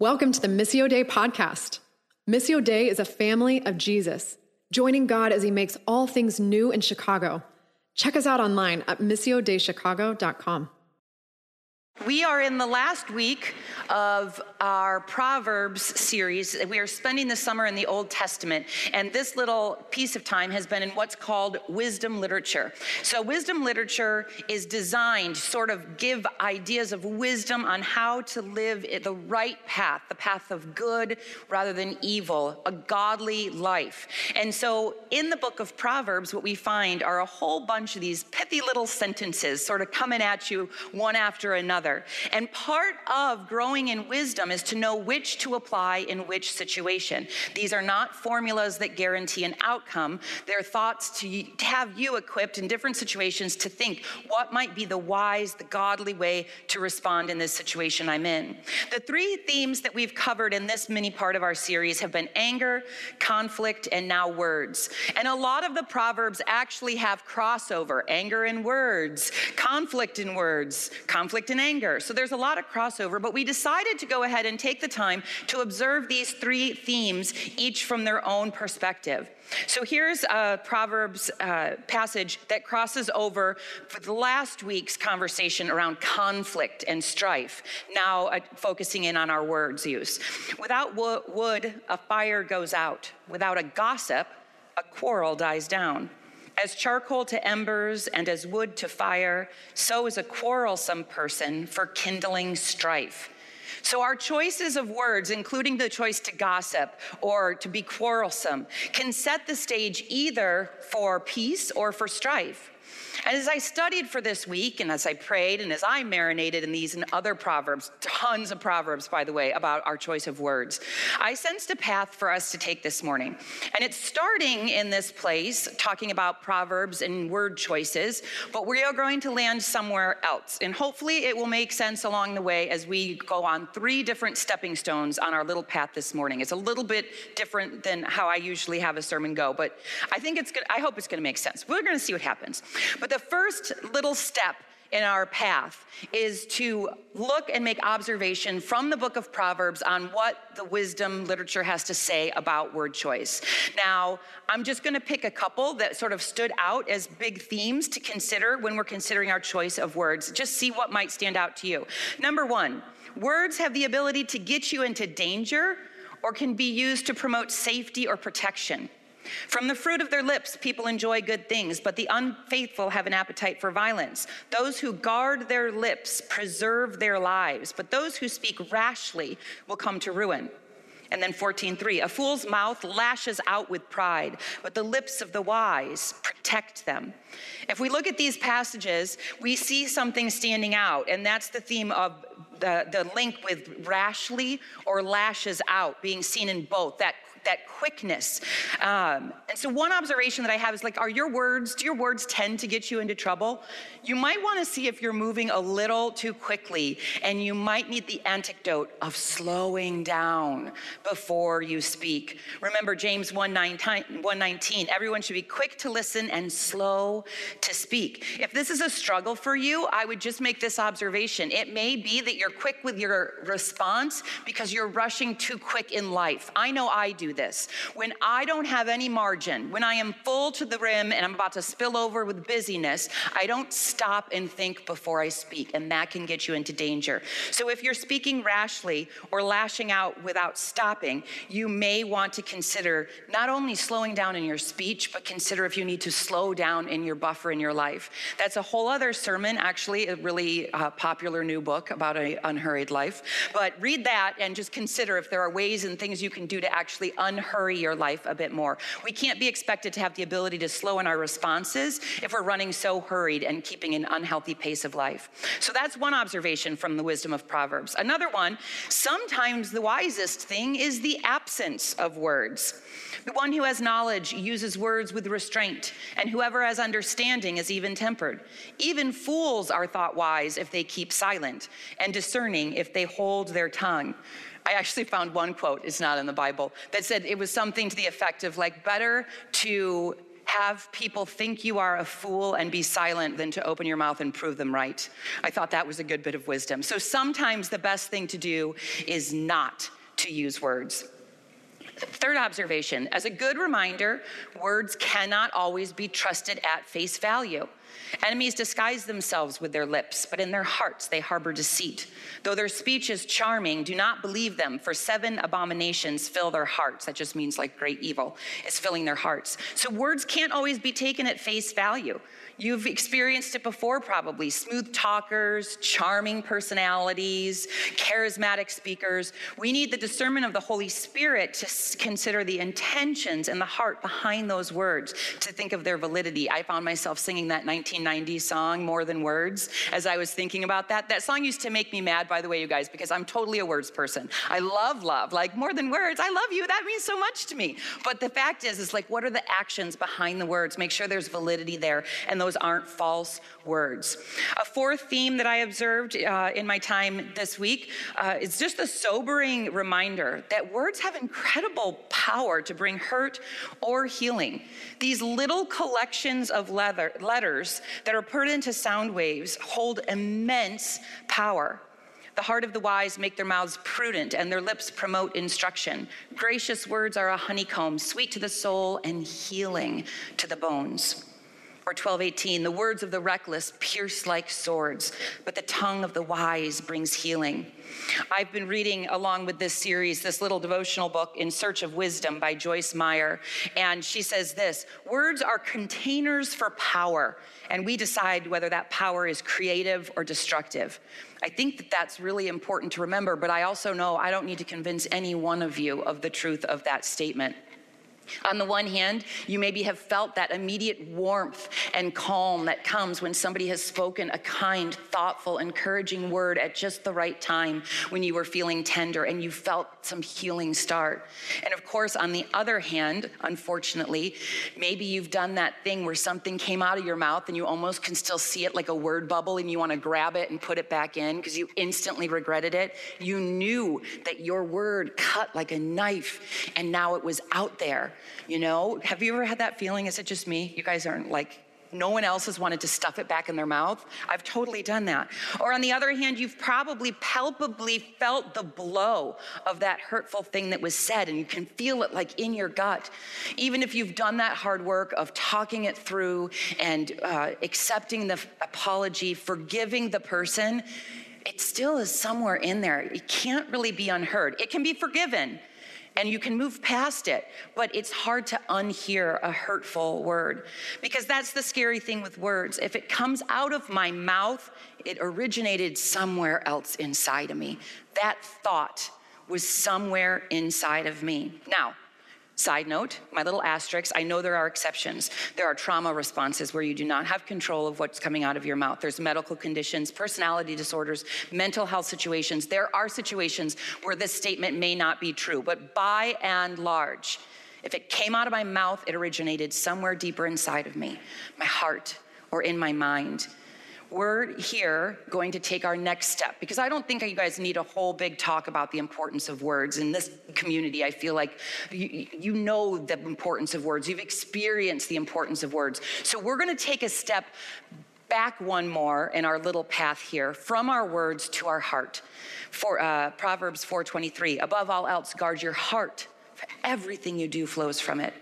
Welcome to the Missio Dei podcast. Missio Dei is a family of Jesus, joining God as he makes all things new in Chicago. Check us out online at missiodeichicago.com. We are in the last week of our Proverbs series. We are spending the summer in the Old Testament, and this little piece of time has been in what's called wisdom literature. So, wisdom literature is designed sort of give ideas of wisdom on how to live the right path, the path of good rather than evil, a godly life. And so, in the book of Proverbs, what we find are a whole bunch of these pithy little sentences sort of coming at you one after another another. And part of growing in wisdom is to know which to apply in which situation. These are not formulas that guarantee an outcome. They're thoughts to have you equipped in different situations to think what might be the wise, the godly way to respond in this situation I'm in. The three themes that we've covered in this mini part of our series have been anger, conflict, and now words. And a lot of the Proverbs actually have crossover anger and words, conflict in words, conflict in anger anger. So there's a lot of crossover, but we decided to go ahead and take the time to observe these three themes, each from their own perspective. So here's a Proverbs uh, passage that crosses over for the last week's conversation around conflict and strife, now uh, focusing in on our words use. Without wo- wood, a fire goes out. Without a gossip, a quarrel dies down. As charcoal to embers and as wood to fire, so is a quarrelsome person for kindling strife. So, our choices of words, including the choice to gossip or to be quarrelsome, can set the stage either for peace or for strife. And as I studied for this week, and as I prayed, and as I marinated in these and other proverbs, tons of proverbs, by the way, about our choice of words, I sensed a path for us to take this morning. And it's starting in this place, talking about proverbs and word choices, but we are going to land somewhere else. And hopefully it will make sense along the way as we go on three different stepping stones on our little path this morning. It's a little bit different than how I usually have a sermon go, but I think it's good. I hope it's going to make sense. We're going to see what happens. But the first little step in our path is to look and make observation from the book of Proverbs on what the wisdom literature has to say about word choice. Now, I'm just going to pick a couple that sort of stood out as big themes to consider when we're considering our choice of words. Just see what might stand out to you. Number one, words have the ability to get you into danger or can be used to promote safety or protection. From the fruit of their lips, people enjoy good things, but the unfaithful have an appetite for violence. Those who guard their lips preserve their lives, but those who speak rashly will come to ruin. And then 14:3 A fool's mouth lashes out with pride, but the lips of the wise protect them. If we look at these passages, we see something standing out, and that's the theme of the, the link with rashly or lashes out being seen in both that that quickness. Um, and so, one observation that I have is like, are your words, do your words tend to get you into trouble? You might want to see if you're moving a little too quickly, and you might need the antidote of slowing down before you speak. Remember James 1:19, everyone should be quick to listen and slow to speak. If this is a struggle for you, I would just make this observation. It may be that you're quick with your response because you're rushing too quick in life. I know I do this. When I don't have any margin, when I am full to the rim and I'm about to spill over with busyness, I don't stop and think before I speak, and that can get you into danger. So if you're speaking rashly or lashing out without stopping, you may want to consider not only slowing down in your speech, but consider if you need to slow down in your buffer in your life. That's a whole other sermon, actually, a really uh, popular new book about an unhurried life. But read that and just consider if there are ways and things you can do to actually unhurry your life a bit more. We can't be expected to have the ability to slow in our responses if we're running so hurried and keeping an unhealthy pace of life. So that's one observation from the wisdom of Proverbs. Another one, sometimes the wisest thing is the absence of words. The one who has knowledge uses words with restraint, and whoever has understanding is even tempered. Even fools are thought wise if they keep silent, and discerning if they hold their tongue. I actually found one quote, it's not in the Bible, that said it was something to the effect of like, better to have people think you are a fool and be silent than to open your mouth and prove them right. I thought that was a good bit of wisdom. So sometimes the best thing to do is not to use words. Third observation as a good reminder, words cannot always be trusted at face value. Enemies disguise themselves with their lips, but in their hearts they harbor deceit. Though their speech is charming, do not believe them, for seven abominations fill their hearts. That just means like great evil is filling their hearts. So words can't always be taken at face value. You've experienced it before, probably. Smooth talkers, charming personalities, charismatic speakers. We need the discernment of the Holy Spirit to consider the intentions and the heart behind those words, to think of their validity. I found myself singing that 1990 song, More Than Words, as I was thinking about that. That song used to make me mad, by the way, you guys, because I'm totally a words person. I love love, like more than words. I love you. That means so much to me. But the fact is, is like, what are the actions behind the words? Make sure there's validity there. And those aren't false words. A fourth theme that I observed uh, in my time this week uh, is just a sobering reminder that words have incredible power to bring hurt or healing. These little collections of leather, letters that are put into sound waves hold immense power. The heart of the wise make their mouths prudent, and their lips promote instruction. Gracious words are a honeycomb, sweet to the soul and healing to the bones or 1218 the words of the reckless pierce like swords but the tongue of the wise brings healing. I've been reading along with this series this little devotional book in search of wisdom by joyce meyer and she says this words are containers for power and we decide whether that power is creative or destructive. I think that that's really important to remember but i also know i don't need to convince any one of you of the truth of that statement on the one hand, you maybe have felt that immediate warmth and calm that comes when somebody has spoken a kind, thoughtful, encouraging word at just the right time when you were feeling tender and you felt some healing start. And of course, on the other hand, unfortunately, maybe you've done that thing where something came out of your mouth and you almost can still see it like a word bubble and you want to grab it and put it back in because you instantly regretted it. You knew that your word cut like a knife and now it was out there you know, have you ever had that feeling? Is it just me? You guys aren't like, no one else has wanted to stuff it back in their mouth. I've totally done that. Or on the other hand, you've probably palpably felt the blow of that hurtful thing that was said, and you can feel it like in your gut. Even if you've done that hard work of talking it through and uh, accepting the apology, forgiving the person, it still is somewhere in there. It can't really be unheard. It can be forgiven and you can move past it, but it's hard to unhear a hurtful word because that's the scary thing with words. If it comes out of my mouth, it originated somewhere else inside of me. That thought was somewhere inside of me. Now, Side note, my little asterisk, I know there are exceptions. There are trauma responses where you do not have control of what's coming out of your mouth. There's medical conditions, personality disorders, mental health situations. There are situations where this statement may not be true, but by and large, if it came out of my mouth, it originated somewhere deeper inside of me, my heart, or in my mind we're here going to take our next step because I don't think you guys need a whole big talk about the importance of words. In this community, I feel like you, you know the importance of words, you've experienced the importance of words. So we're going to take a step back one more in our little path here from our words to our heart. For uh, Proverbs 4:23, above all else, guard your heart. For everything you do flows from it.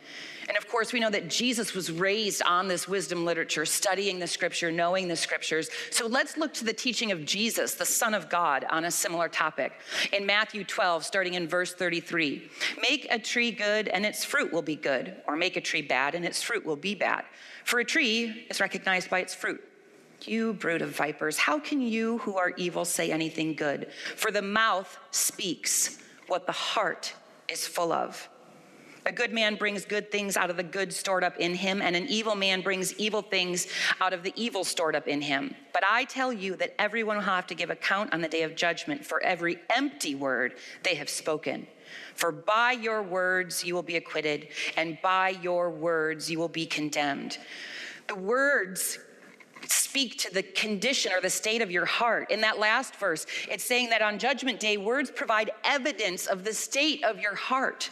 And of course, we know that Jesus was raised on this wisdom literature, studying the scripture, knowing the scriptures. So let's look to the teaching of Jesus, the Son of God, on a similar topic. In Matthew 12, starting in verse 33, make a tree good and its fruit will be good, or make a tree bad and its fruit will be bad. For a tree is recognized by its fruit. You brood of vipers, how can you who are evil say anything good? For the mouth speaks what the heart is full of. A good man brings good things out of the good stored up in him, and an evil man brings evil things out of the evil stored up in him. But I tell you that everyone will have to give account on the day of judgment for every empty word they have spoken. For by your words you will be acquitted, and by your words you will be condemned. The words speak to the condition or the state of your heart. In that last verse, it's saying that on judgment day, words provide evidence of the state of your heart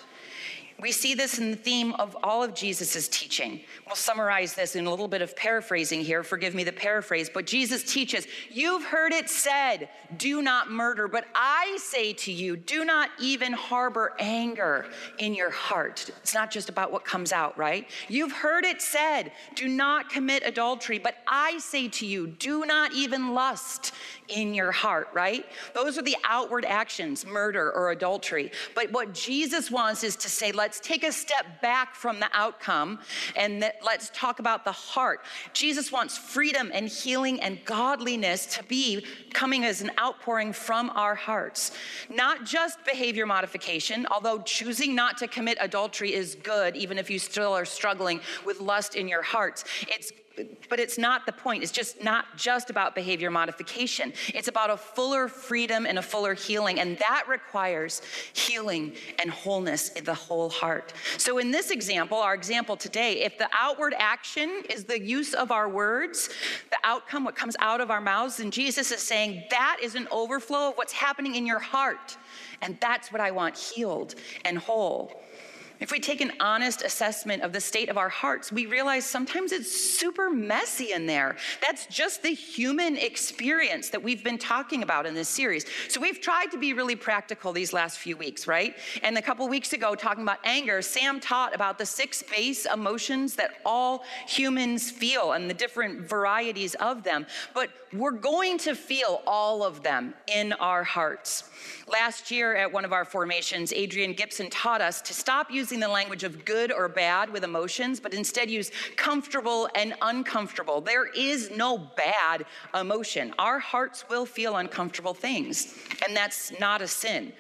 We see this in the theme of all of Jesus' teaching. We'll summarize this in a little bit of paraphrasing here. Forgive me the paraphrase, but Jesus teaches, You've heard it said, do not murder, but I say to you, do not even harbor anger in your heart. It's not just about what comes out, right? You've heard it said, do not commit adultery, but I say to you, do not even lust in your heart, right? Those are the outward actions, murder or adultery. But what Jesus wants is to say, let's take a step back from the outcome and that let's talk about the heart. Jesus wants freedom and healing and godliness to be coming as an outpouring from our hearts. Not just behavior modification, although choosing not to commit adultery is good, even if you still are struggling with lust in your hearts. It's but it's not the point. It's just not just about behavior modification. It's about a fuller freedom and a fuller healing, and that requires healing and wholeness in the whole heart. So, in this example, our example today, if the outward action is the use of our words, the outcome, what comes out of our mouths, then Jesus is saying that is an overflow of what's happening in your heart. And that's what I want healed and whole. If we take an honest assessment of the state of our hearts, we realize sometimes it's super messy in there. That's just the human experience that we've been talking about in this series. So we've tried to be really practical these last few weeks, right? And a couple weeks ago, talking about anger, Sam taught about the six base emotions that all humans feel and the different varieties of them. But we're going to feel all of them in our hearts. Last year at one of our formations, Adrian Gibson taught us to stop using the language of good or bad with emotions, but instead use comfortable and uncomfortable. There is no bad emotion. Our hearts will feel uncomfortable things, and that's not a sin.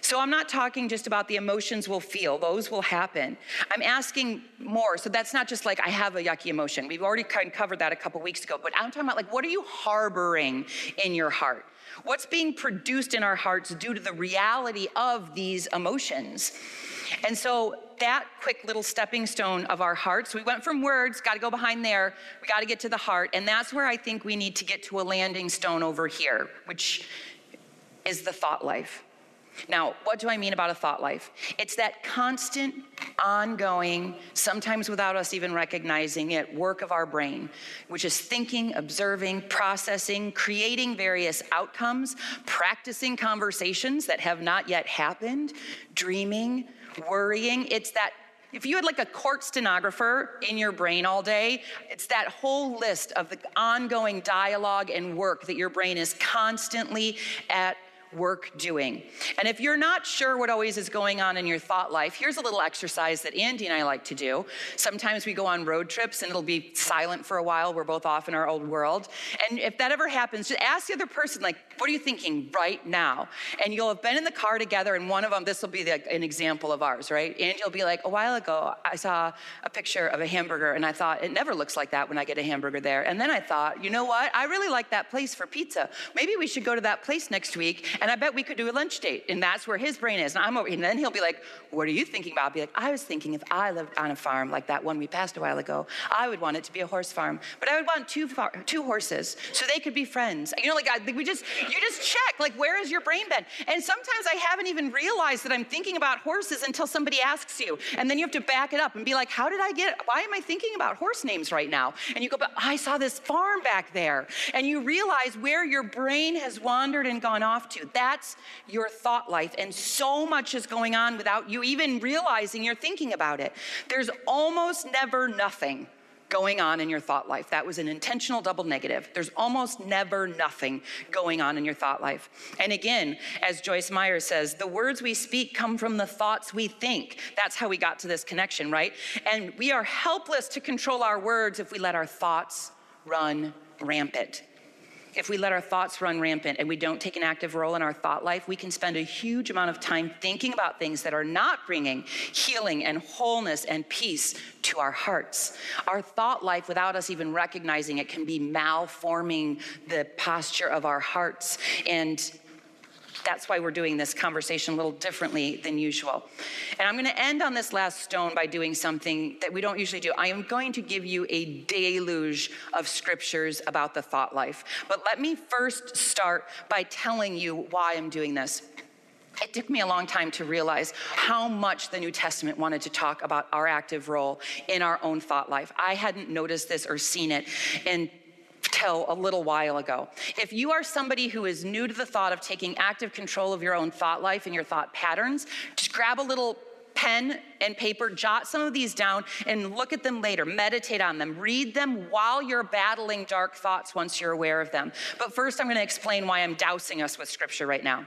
So I'm not talking just about the emotions we'll feel, those will happen. I'm asking more. So that's not just like I have a yucky emotion. We've already kind of covered that a couple weeks ago, but I'm talking about like what are you harboring in your heart? What's being produced in our hearts due to the reality of these emotions? And so that quick little stepping stone of our hearts, we went from words, got to go behind there, we got to get to the heart. And that's where I think we need to get to a landing stone over here, which is the thought life. Now, what do I mean about a thought life? It's that constant, ongoing, sometimes without us even recognizing it, work of our brain, which is thinking, observing, processing, creating various outcomes, practicing conversations that have not yet happened, dreaming, worrying. It's that if you had like a court stenographer in your brain all day, it's that whole list of the ongoing dialogue and work that your brain is constantly at work doing. And if you're not sure what always is going on in your thought life, here's a little exercise that Andy and I like to do. Sometimes we go on road trips and it'll be silent for a while. We're both off in our old world. And if that ever happens, just ask the other person, like, what are you thinking right now? And you'll have been in the car together, and one of them, this will be the, an example of ours, right? Andy will be like, a while ago, I saw a picture of a hamburger, and I thought, it never looks like that when I get a hamburger there. And then I thought, you know what? I really like that place for pizza. Maybe we should go to that place next week and I bet we could do a lunch date. And that's where his brain is. And I'm over, and then he'll be like, What are you thinking about? I'll be like, I was thinking if I lived on a farm like that one we passed a while ago, I would want it to be a horse farm. But I would want two, far, two horses so they could be friends. You know, like I, we just, you just check, like, where has your brain been? And sometimes I haven't even realized that I'm thinking about horses until somebody asks you. And then you have to back it up and be like, How did I get, why am I thinking about horse names right now? And you go, But I saw this farm back there. And you realize where your brain has wandered and gone off to. That's your thought life. And so much is going on without you even realizing you're thinking about it. There's almost never nothing going on in your thought life. That was an intentional double negative. There's almost never nothing going on in your thought life. And again, as Joyce Meyer says, the words we speak come from the thoughts we think. That's how we got to this connection, right? And we are helpless to control our words if we let our thoughts run rampant if we let our thoughts run rampant and we don't take an active role in our thought life, we can spend a huge amount of time thinking about things that are not bringing healing and wholeness and peace to our hearts. Our thought life, without us even recognizing it, can be malforming the posture of our hearts. And that's why we're doing this conversation a little differently than usual. And I'm going to end on this last stone by doing something that we don't usually do. I am going to give you a deluge of scriptures about the thought life. But let me first start by telling you why I'm doing this. it took me a long time to realize how much the New Testament wanted to talk about our active role in our own thought life. I hadn't noticed this or seen it until a little while ago. If you are somebody who is new to the thought of taking active control of your own thought life and your thought patterns, just grab a little pen and paper, jot some of these down and look at them later. Meditate on them. Read them while you're battling dark thoughts once you're aware of them. But first, I'm going to explain why I'm dousing us with scripture right now.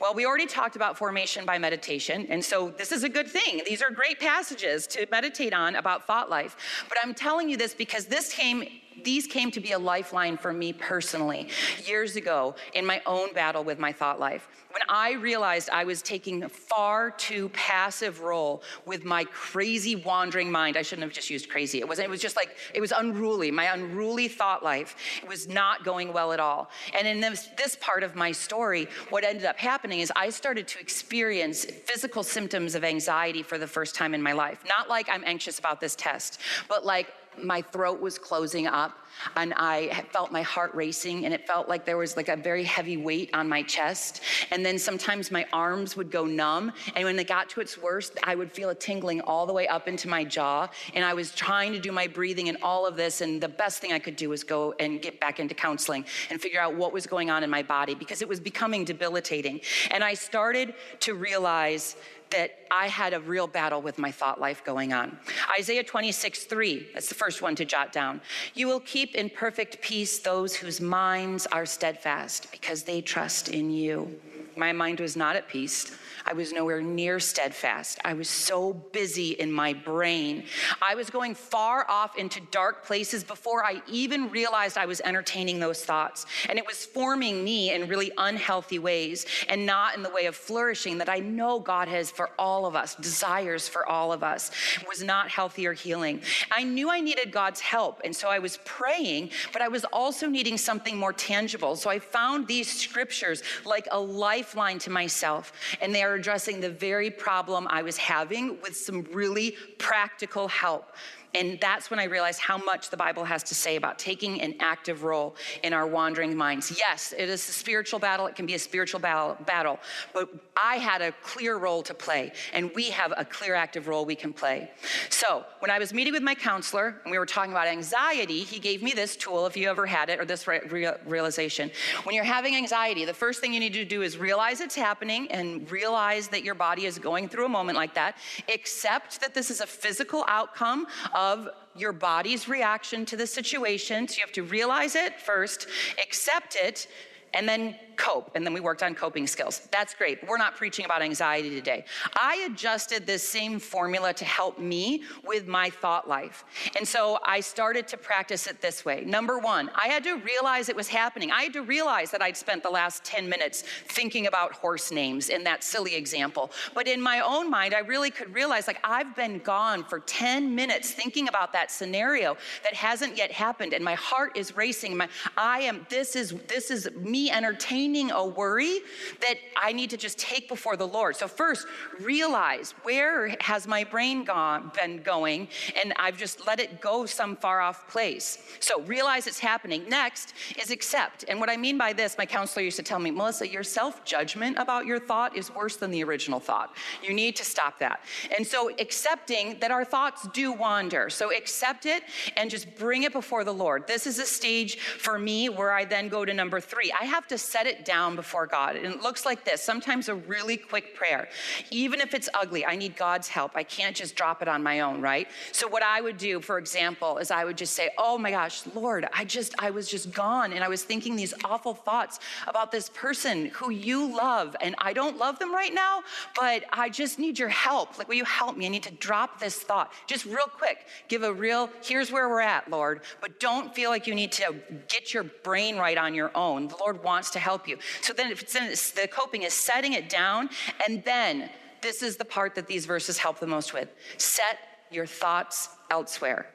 Well, we already talked about formation by meditation, and so this is a good thing. These are great passages to meditate on about thought life. But I'm telling you this because this came these came to be a lifeline for me personally years ago in my own battle with my thought life. When I realized I was taking a far too passive role with my crazy wandering mind, I shouldn't have just used crazy. It was it was just like it was unruly. My unruly thought life it was not going well at all. And in this, this part of my story, what ended up happening is I started to experience physical symptoms of anxiety for the first time in my life. Not like I'm anxious about this test, but like my throat was closing up and I felt my heart racing and it felt like there was like a very heavy weight on my chest. And then sometimes my arms would go numb. And when it got to its worst, I would feel a tingling all the way up into my jaw. And I was trying to do my breathing and all of this. And the best thing I could do was go and get back into counseling and figure out what was going on in my body because it was becoming debilitating. And I started to realize that I had a real battle with my thought life going on. Isaiah 26, 3, that's the first one to jot down. You will keep in perfect peace those whose minds are steadfast because they trust in you. My mind was not at peace. I was nowhere near steadfast. I was so busy in my brain. I was going far off into dark places before I even realized I was entertaining those thoughts. And it was forming me in really unhealthy ways and not in the way of flourishing that I know God has for all of us, desires for all of us. It was not healthy or healing. I knew I needed God's help. And so I was praying, but I was also needing something more tangible. So I found these scriptures like a lifeline to myself. And they are addressing the very problem I was having with some really practical help. And that's when I realized how much the Bible has to say about taking an active role in our wandering minds. Yes, it is a spiritual battle, it can be a spiritual battle, but I had a clear role to play, and we have a clear active role we can play. So, when I was meeting with my counselor and we were talking about anxiety, he gave me this tool if you ever had it or this re- realization. When you're having anxiety, the first thing you need to do is realize it's happening and realize that your body is going through a moment like that. Accept that this is a physical outcome of your body's reaction to the situation. So you have to realize it first, accept it, and then cope. And then we worked on coping skills. That's great. We're not preaching about anxiety today. I adjusted this same formula to help me with my thought life. And so I started to practice it this way. Number one, I had to realize it was happening. I had to realize that I'd spent the last 10 minutes thinking about horse names in that silly example. But in my own mind, I really could realize like I've been gone for 10 minutes thinking about that scenario that hasn't yet happened. And my heart is racing. My I am, this is this is me entertaining a worry that I need to just take before the Lord. So, first, realize where has my brain gone, been going, and I've just let it go some far off place. So, realize it's happening. Next is accept. And what I mean by this, my counselor used to tell me, Melissa, your self judgment about your thought is worse than the original thought. You need to stop that. And so, accepting that our thoughts do wander. So, accept it and just bring it before the Lord. This is a stage for me where I then go to number three. I have to set it down before God. And it looks like this sometimes a really quick prayer. Even if it's ugly, I need God's help. I can't just drop it on my own, right? So, what I would do, for example, is I would just say, Oh my gosh, Lord, I just, I was just gone and I was thinking these awful thoughts about this person who you love. And I don't love them right now, but I just need your help. Like, will you help me? I need to drop this thought. Just real quick, give a real, here's where we're at, Lord. But don't feel like you need to get your brain right on your own. The Lord wants to help you. So then the coping is setting it down, and then this is the part that these verses help the most with set your thoughts elsewhere.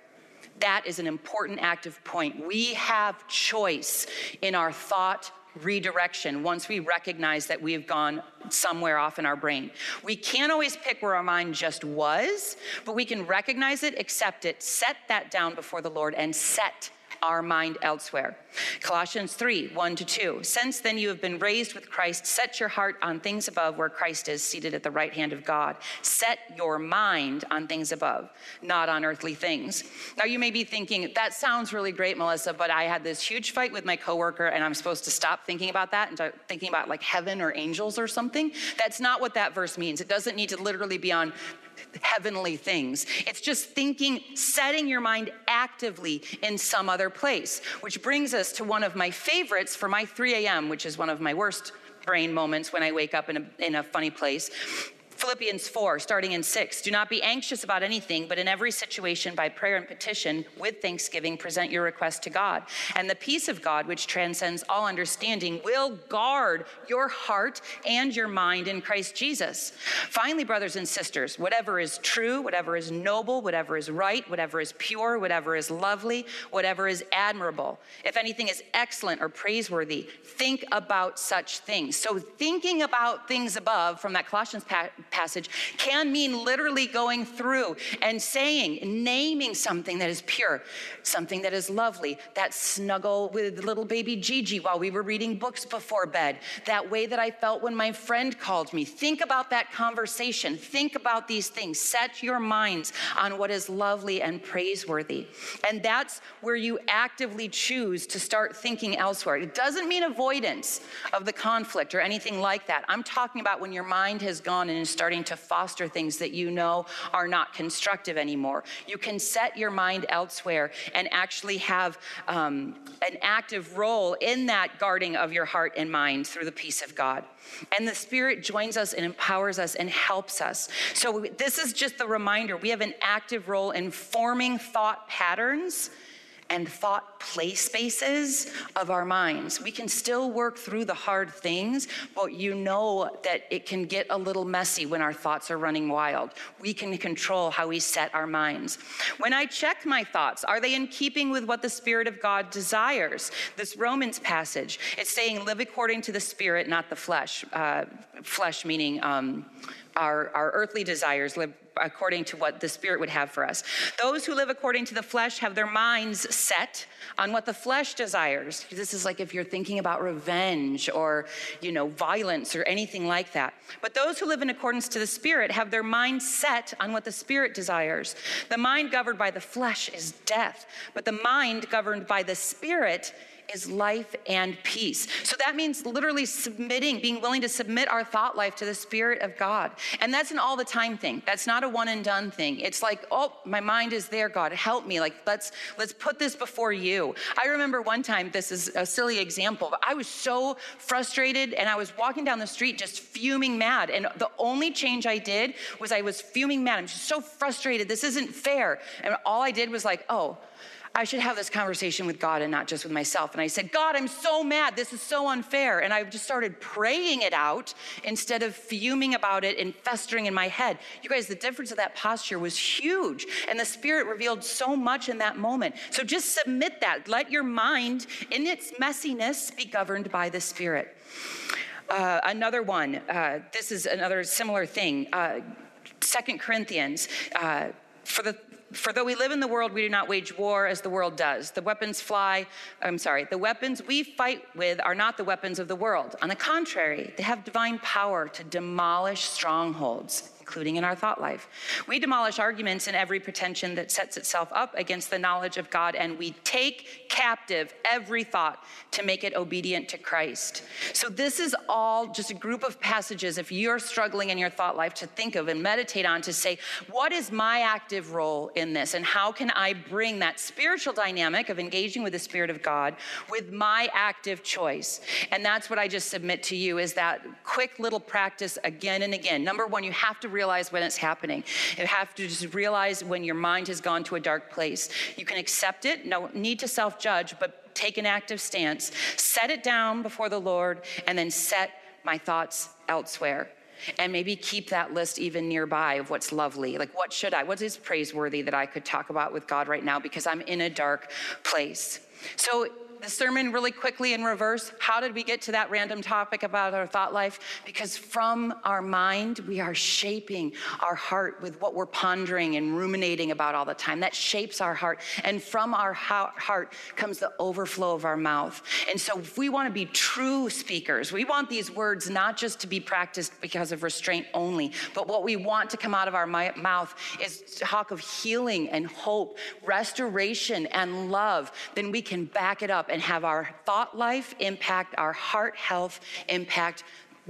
That is an important active point. We have choice in our thought redirection once we recognize that we've gone somewhere off in our brain. We can't always pick where our mind just was, but we can recognize it, accept it, set that down before the Lord, and set our mind elsewhere. Colossians 3 1 to 2. Since then you have been raised with Christ, set your heart on things above where Christ is seated at the right hand of God. Set your mind on things above, not on earthly things. Now you may be thinking, that sounds really great, Melissa, but I had this huge fight with my coworker and I'm supposed to stop thinking about that and start thinking about like heaven or angels or something. That's not what that verse means. It doesn't need to literally be on heavenly things. It's just thinking, setting your mind actively in some other place, which brings us to one of my favorites for my 3 a.m., which is one of my worst brain moments when I wake up in a, in a funny place. Philippians 4, starting in 6. Do not be anxious about anything, but in every situation, by prayer and petition, with thanksgiving, present your request to God. And the peace of God, which transcends all understanding, will guard your heart and your mind in Christ Jesus. Finally, brothers and sisters, whatever is true, whatever is noble, whatever is right, whatever is pure, whatever is lovely, whatever is admirable, if anything is excellent or praiseworthy, think about such things. So, thinking about things above from that Colossians passage can mean literally going through and saying, naming something that is pure, something that is lovely, that snuggle with little baby Gigi while we were reading books before bed, that way that I felt when my friend called me. Think about that conversation. Think about these things. Set your minds on what is lovely and praiseworthy. And that's where you actively choose to start thinking elsewhere. It doesn't mean avoidance of the conflict or anything like that. I'm talking about when your mind has gone and is starting to foster things that you know are not constructive anymore. You can set your mind elsewhere and actually have um, an active role in that guarding of your heart and mind through the peace of God. And the Spirit joins us and empowers us and helps us. So, this is just the reminder we have an active role in forming thought patterns and thought play spaces of our minds. We can still work through the hard things, but you know that it can get a little messy when our thoughts are running wild. We can control how we set our minds. When I check my thoughts, are they in keeping with what the Spirit of God desires? This Romans passage, it's saying, live according to the Spirit, not the flesh. Uh, flesh meaning, um, our, our earthly desires, live according to what the Spirit would have for us. Those who live according to the flesh have their minds set on what the flesh desires. This is like if you're thinking about revenge or, you know, violence or anything like that. But those who live in accordance to the Spirit have their mind set on what the Spirit desires. The mind governed by the flesh is death, but the mind governed by the Spirit is life and peace. So that means literally submitting, being willing to submit our thought life to the Spirit of God. And that's an all the time thing. That's not a one and done thing. It's like, oh, my mind is there, God, help me. Like, let's let's put this before you. I remember one time, this is a silly example, but I was so frustrated and I was walking down the street just fuming mad. And the only change I did was I was fuming mad. I'm just so frustrated. This isn't fair. And all I did was like, oh, I should have this conversation with God and not just with myself. And I said, God, I'm so mad. This is so unfair. And I just started praying it out instead of fuming about it and festering in my head. You guys, the difference of that posture was huge. And the Spirit revealed so much in that moment. So just submit that. Let your mind, in its messiness, be governed by the Spirit. Uh, another one, uh, this is another similar thing. Uh, Second Corinthians, uh, for the for though we live in the world, we do not wage war as the world does. The weapons fly, I'm sorry, the weapons we fight with are not the weapons of the world. On the contrary, they have divine power to demolish strongholds including in our thought life. We demolish arguments and every pretension that sets itself up against the knowledge of God, and we take captive every thought to make it obedient to Christ. So, this is all just a group of passages, if you're struggling in your thought life, to think of and meditate on to say, what is my active role in this? And how can I bring that spiritual dynamic of engaging with the Spirit of God with my active choice? And that's what I just submit to you is that quick little practice again and again. Number one, you have to realize when it's happening. You have to just realize when your mind has gone to a dark place. You can accept it, no need to self judge, but take an active stance. Set it down before the Lord, and then set my thoughts elsewhere and maybe keep that list even nearby of what's lovely. Like, what should I, what is praiseworthy that I could talk about with God right now because I'm in a dark place? So, the sermon really quickly in reverse. How did we get to that random topic about our thought life? Because from our mind, we are shaping our heart with what we're pondering and ruminating about all the time. That shapes our heart. And from our heart comes the overflow of our mouth. And so, if we want to be true speakers, we want these words not just to be practiced because of restraint only, but what we want to come out of our mouth is talk of healing and hope, restoration and love. Then we can back it up and have our thought life impact our heart health, impact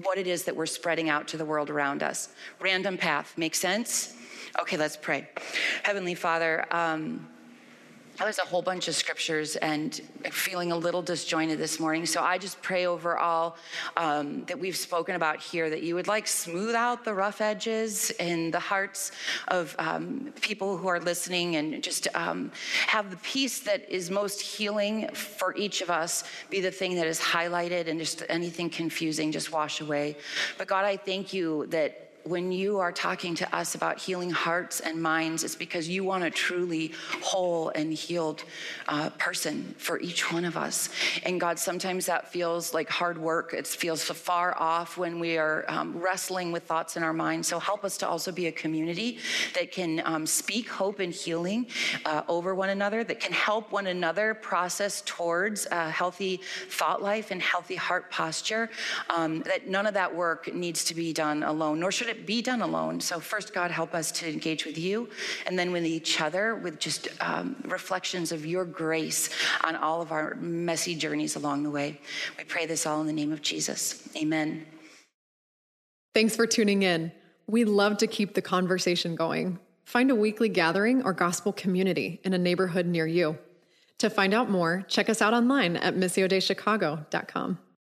what it is that we're spreading out to the world around us. Random path, make sense? Okay, let's pray. Heavenly Father, um, there's a whole bunch of scriptures and feeling a little disjointed this morning. So I just pray over all um, that we've spoken about here that you would like smooth out the rough edges in the hearts of um, people who are listening and just um, have the peace that is most healing for each of us be the thing that is highlighted and just anything confusing just wash away. But God, I thank you that when you are talking to us about healing hearts and minds, it's because you want a truly whole and healed uh, person for each one of us. And God, sometimes that feels like hard work. It feels so far off when we are um, wrestling with thoughts in our minds. So help us to also be a community that can um, speak hope and healing uh, over one another, that can help one another process towards a healthy thought life and healthy heart posture. Um, that none of that work needs to be done alone, nor should it be done alone. So, first, God, help us to engage with you, and then with each other with just um, reflections of your grace on all of our messy journeys along the way. We pray this all in the name of Jesus. Amen. Thanks for tuning in. We love to keep the conversation going. Find a weekly gathering or gospel community in a neighborhood near you. To find out more, check us out online at missiodeichicago.com.